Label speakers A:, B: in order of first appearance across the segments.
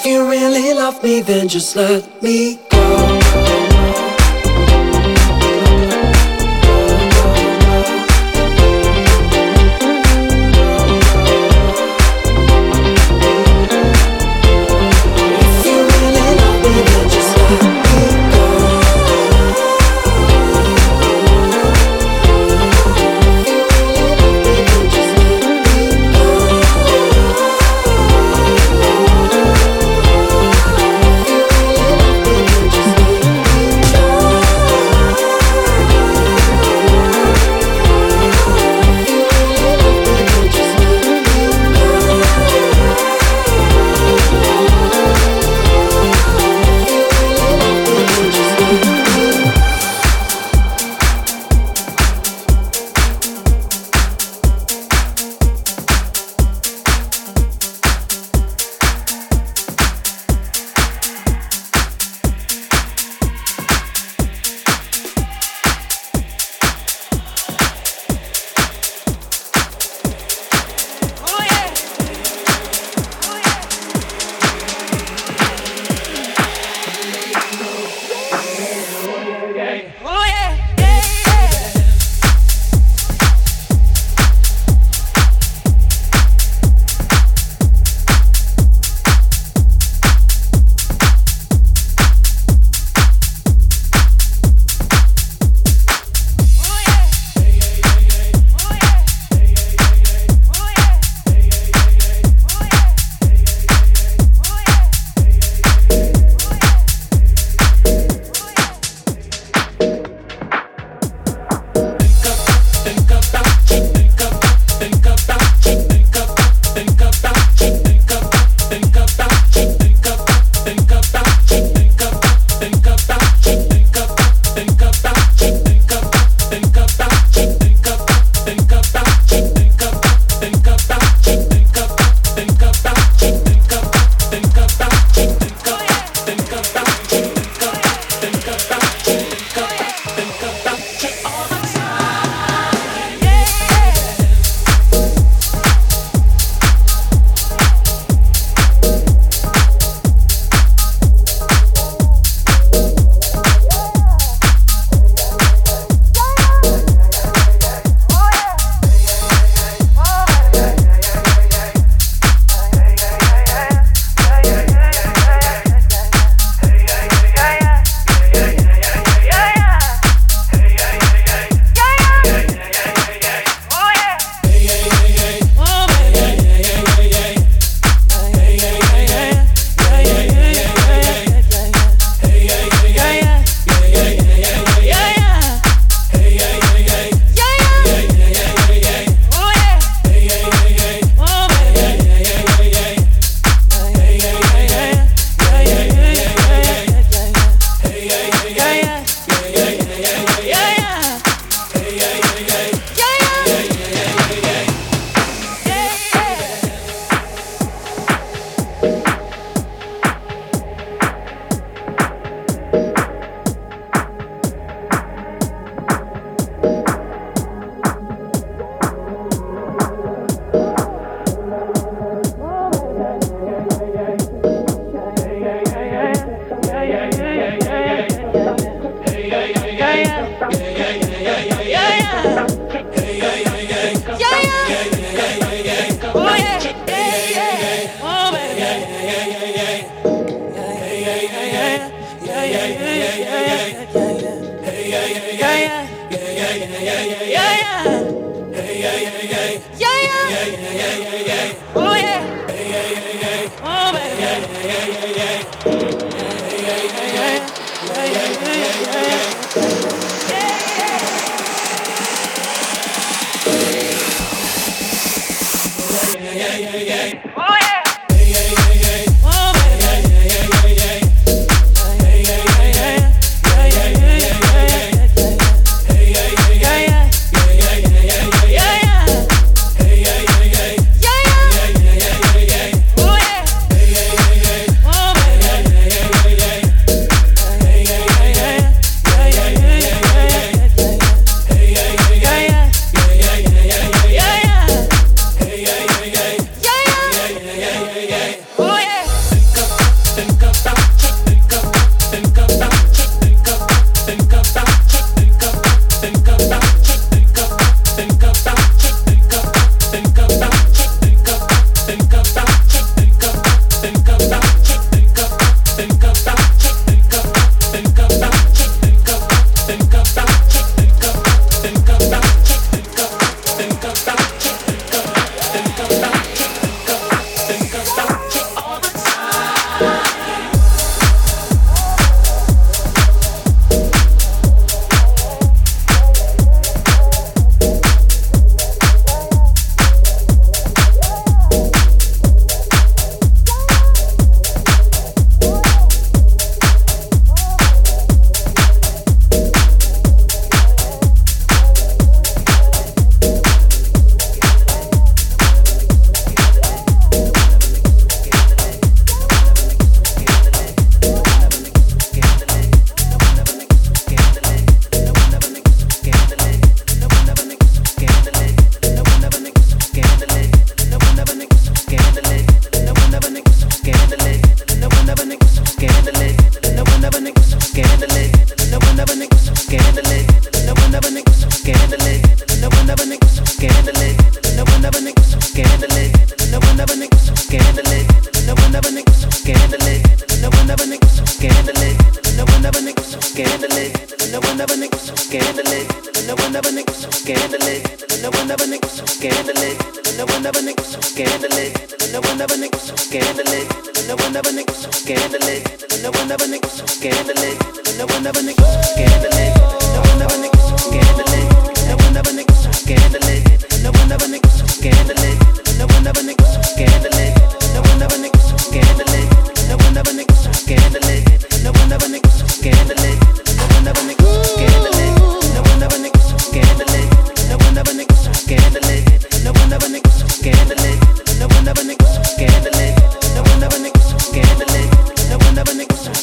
A: If you really love me, then just let me go.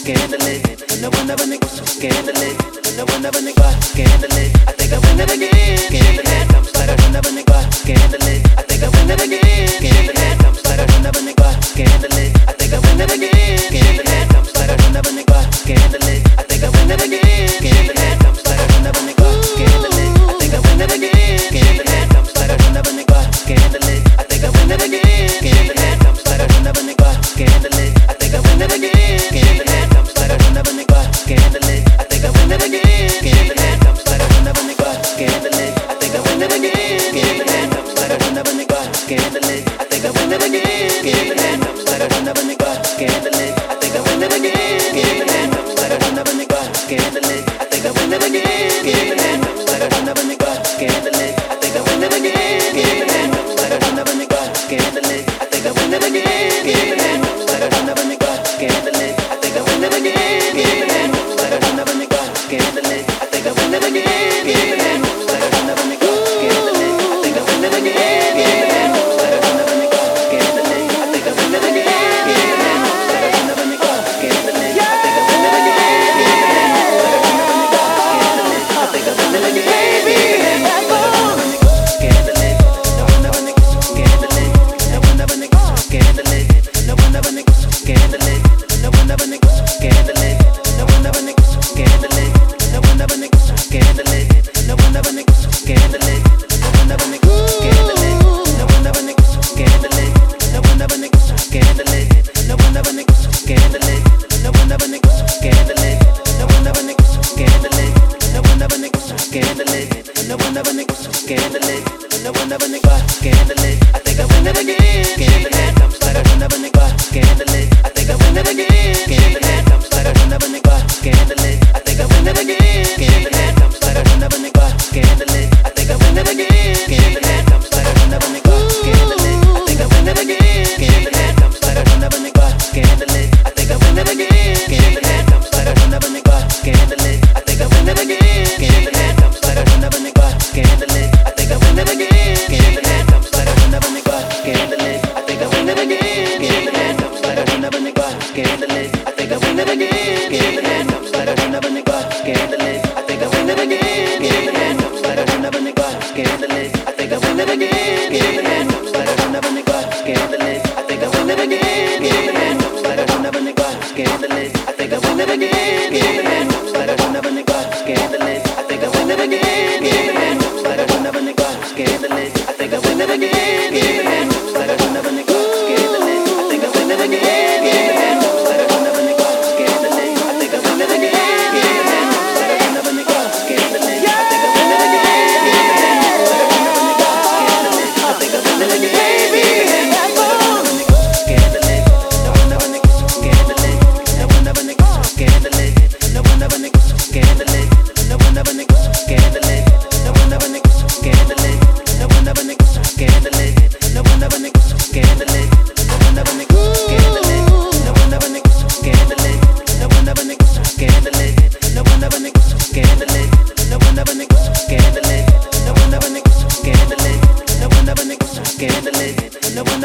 B: scandalous. I think I win again. Scandalous. I'm I win scandalous. I think I win again. Scandalous. I'm I win scandalous. I think I win again. Scandalous. I'm win scandalous. I think I win it again. whenever, whenever niggas so scandalous. Whenever, whenever niggas so scandalous.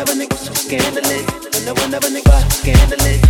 B: Never, niggas scandalous, whenever niggas scandalous.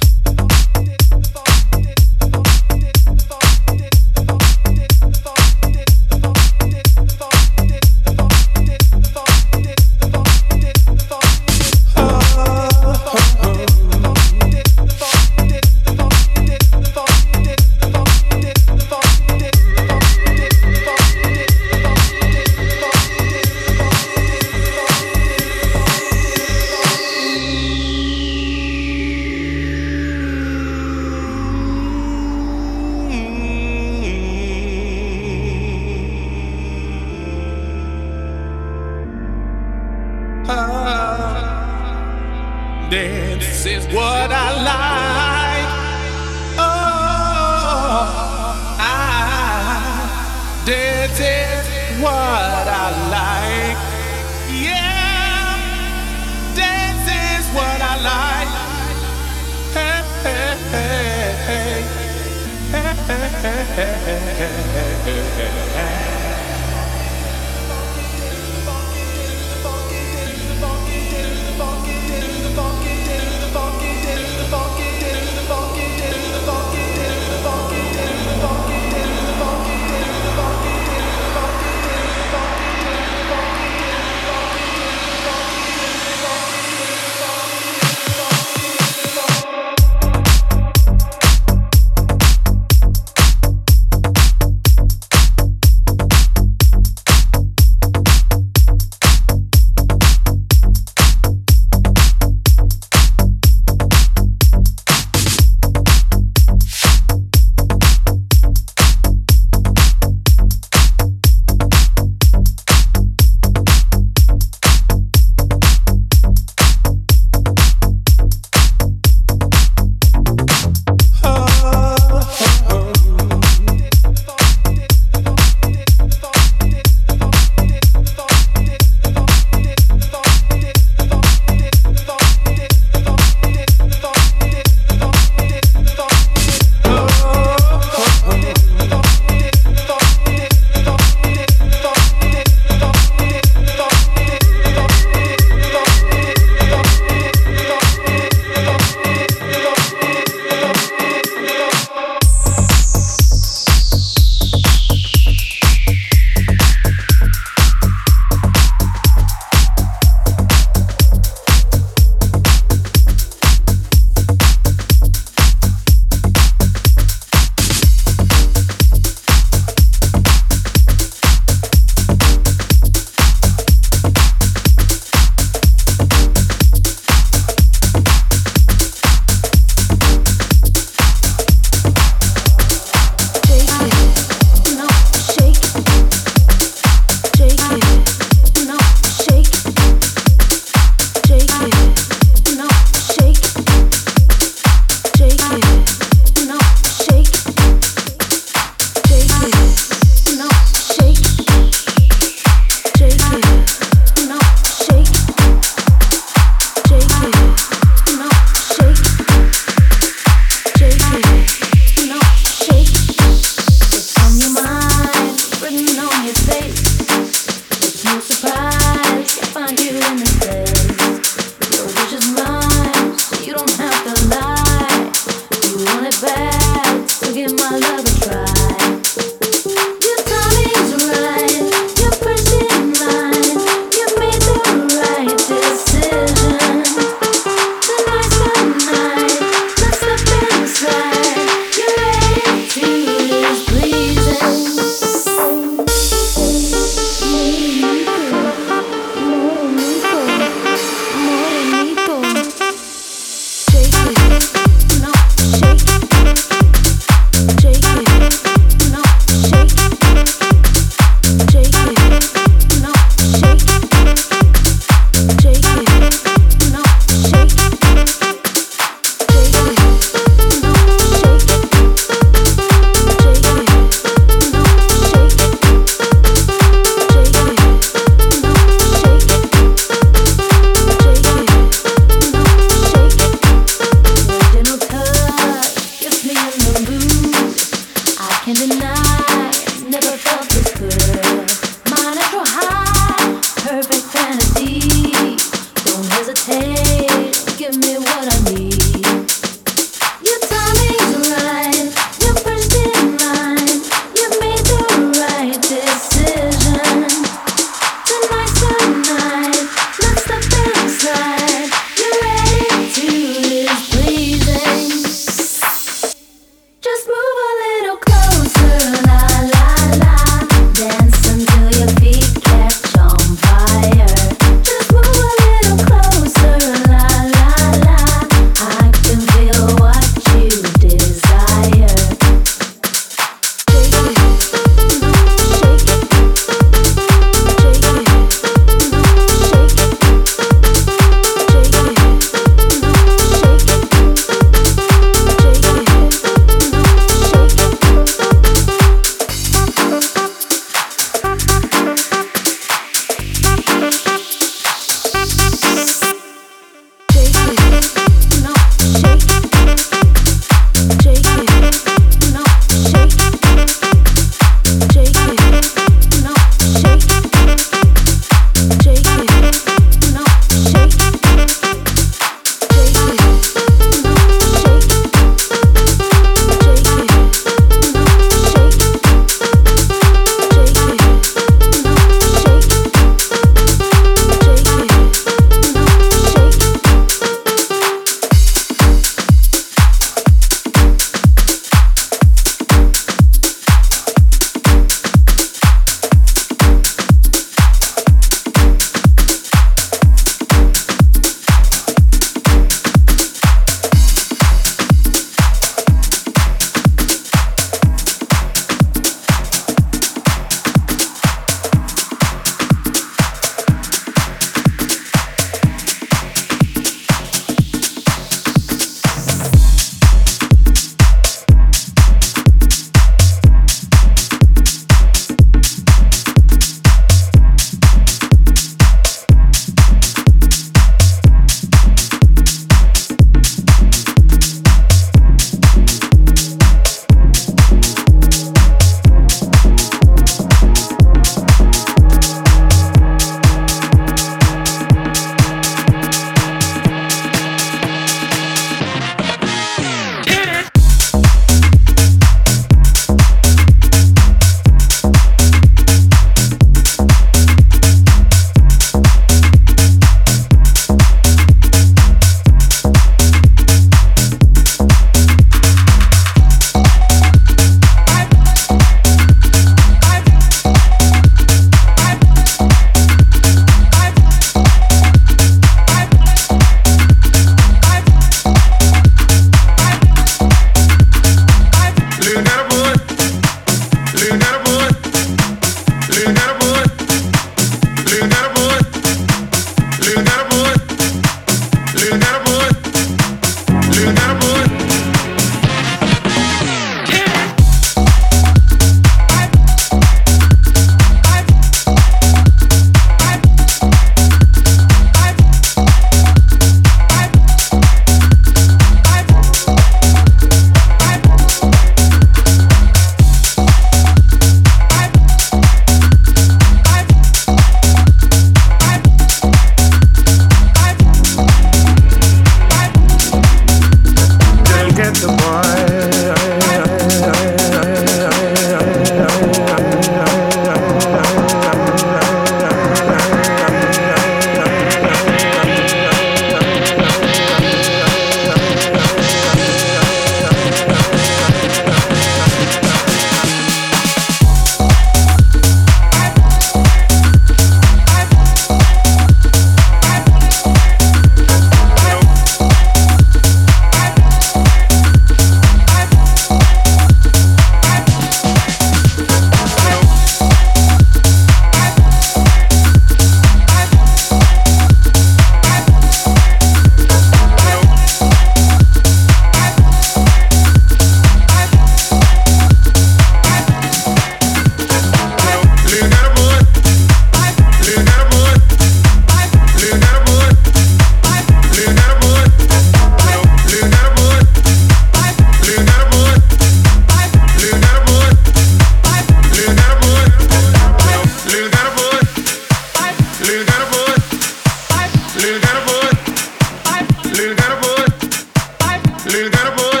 C: Little girl boy.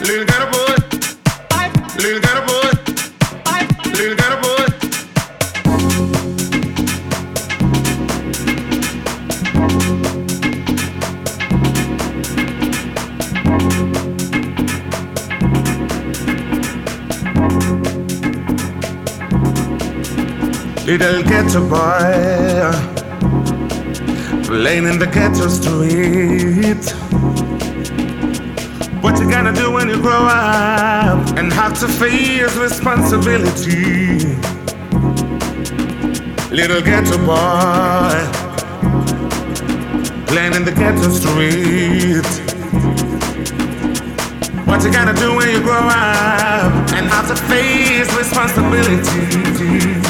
C: Little boy. Little boy. Little boy. Little ghetto boy, playing in the ghetto street. What you gonna do when you grow up and have to face responsibility? Little ghetto boy, playing in the ghetto street. What you gonna do when you grow up and have to face responsibility?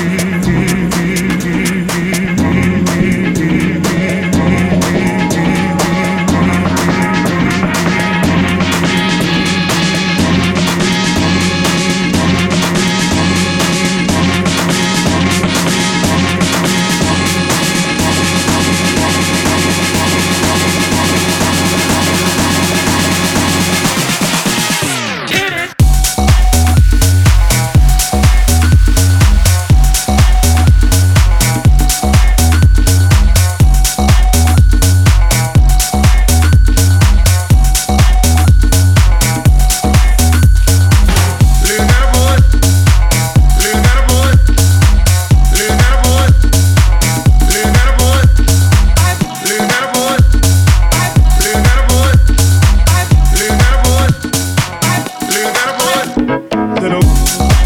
C: more.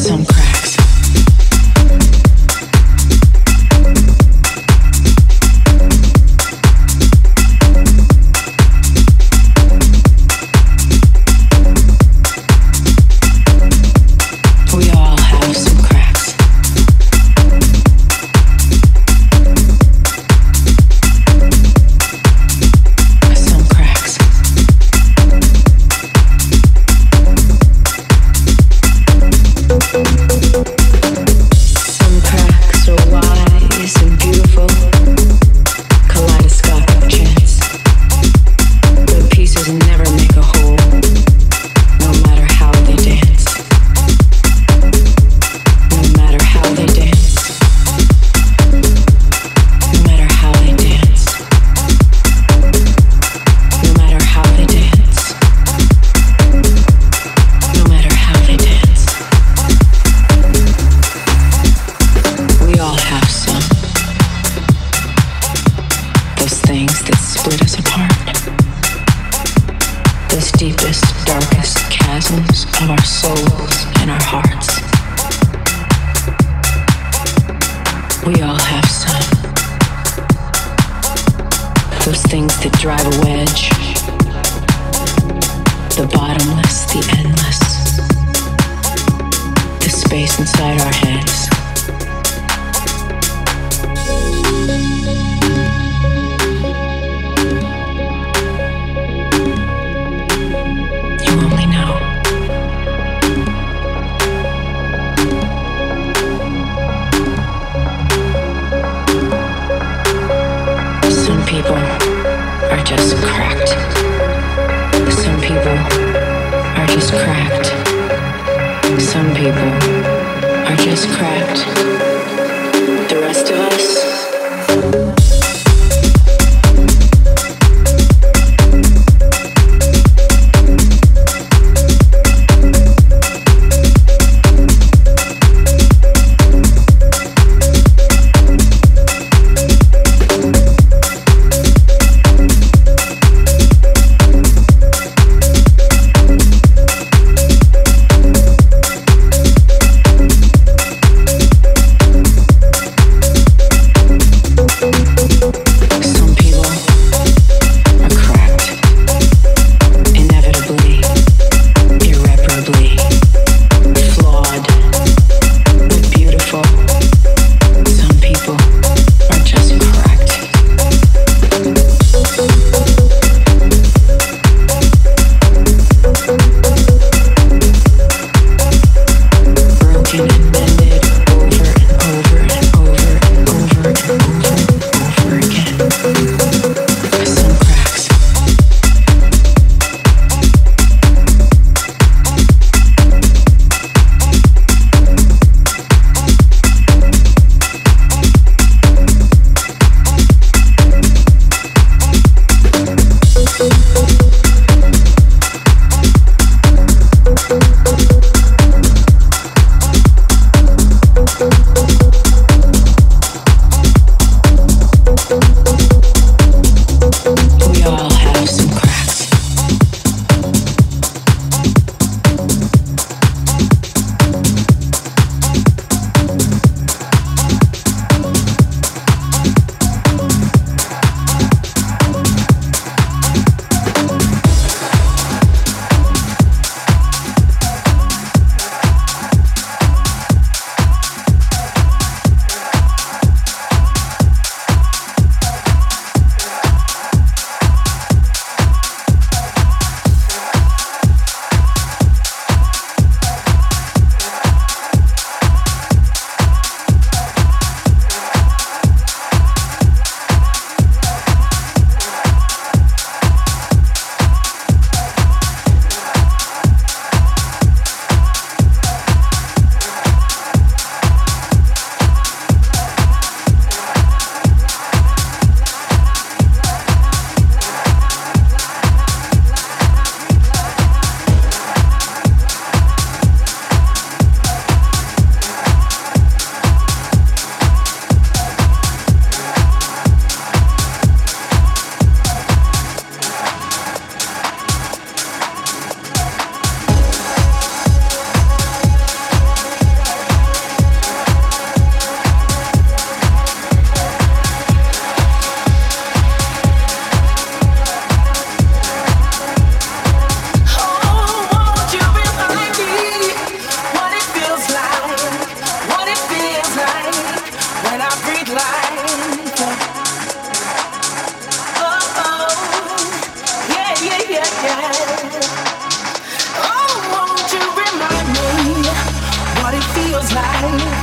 D: Some cracked. Some people are just cracked.
A: life.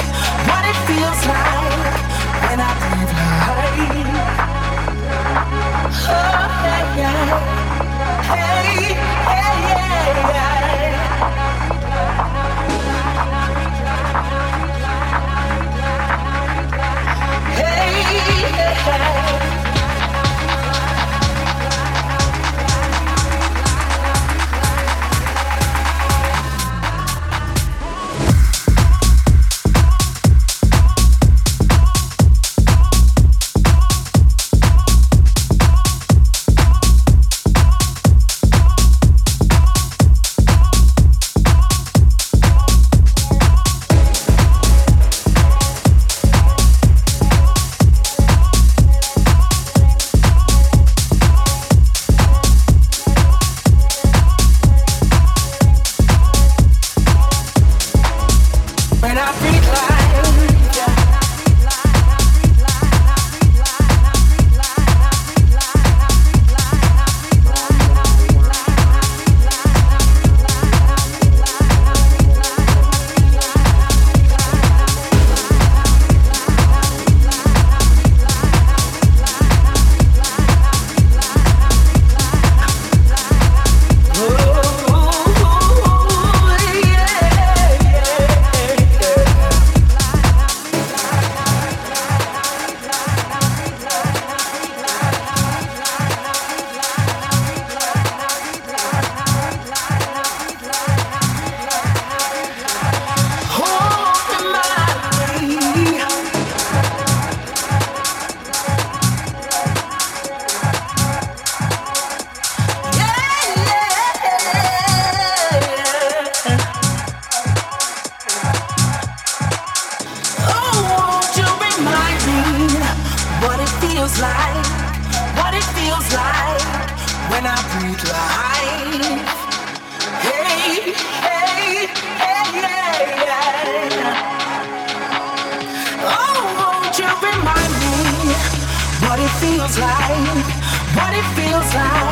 A: Feels like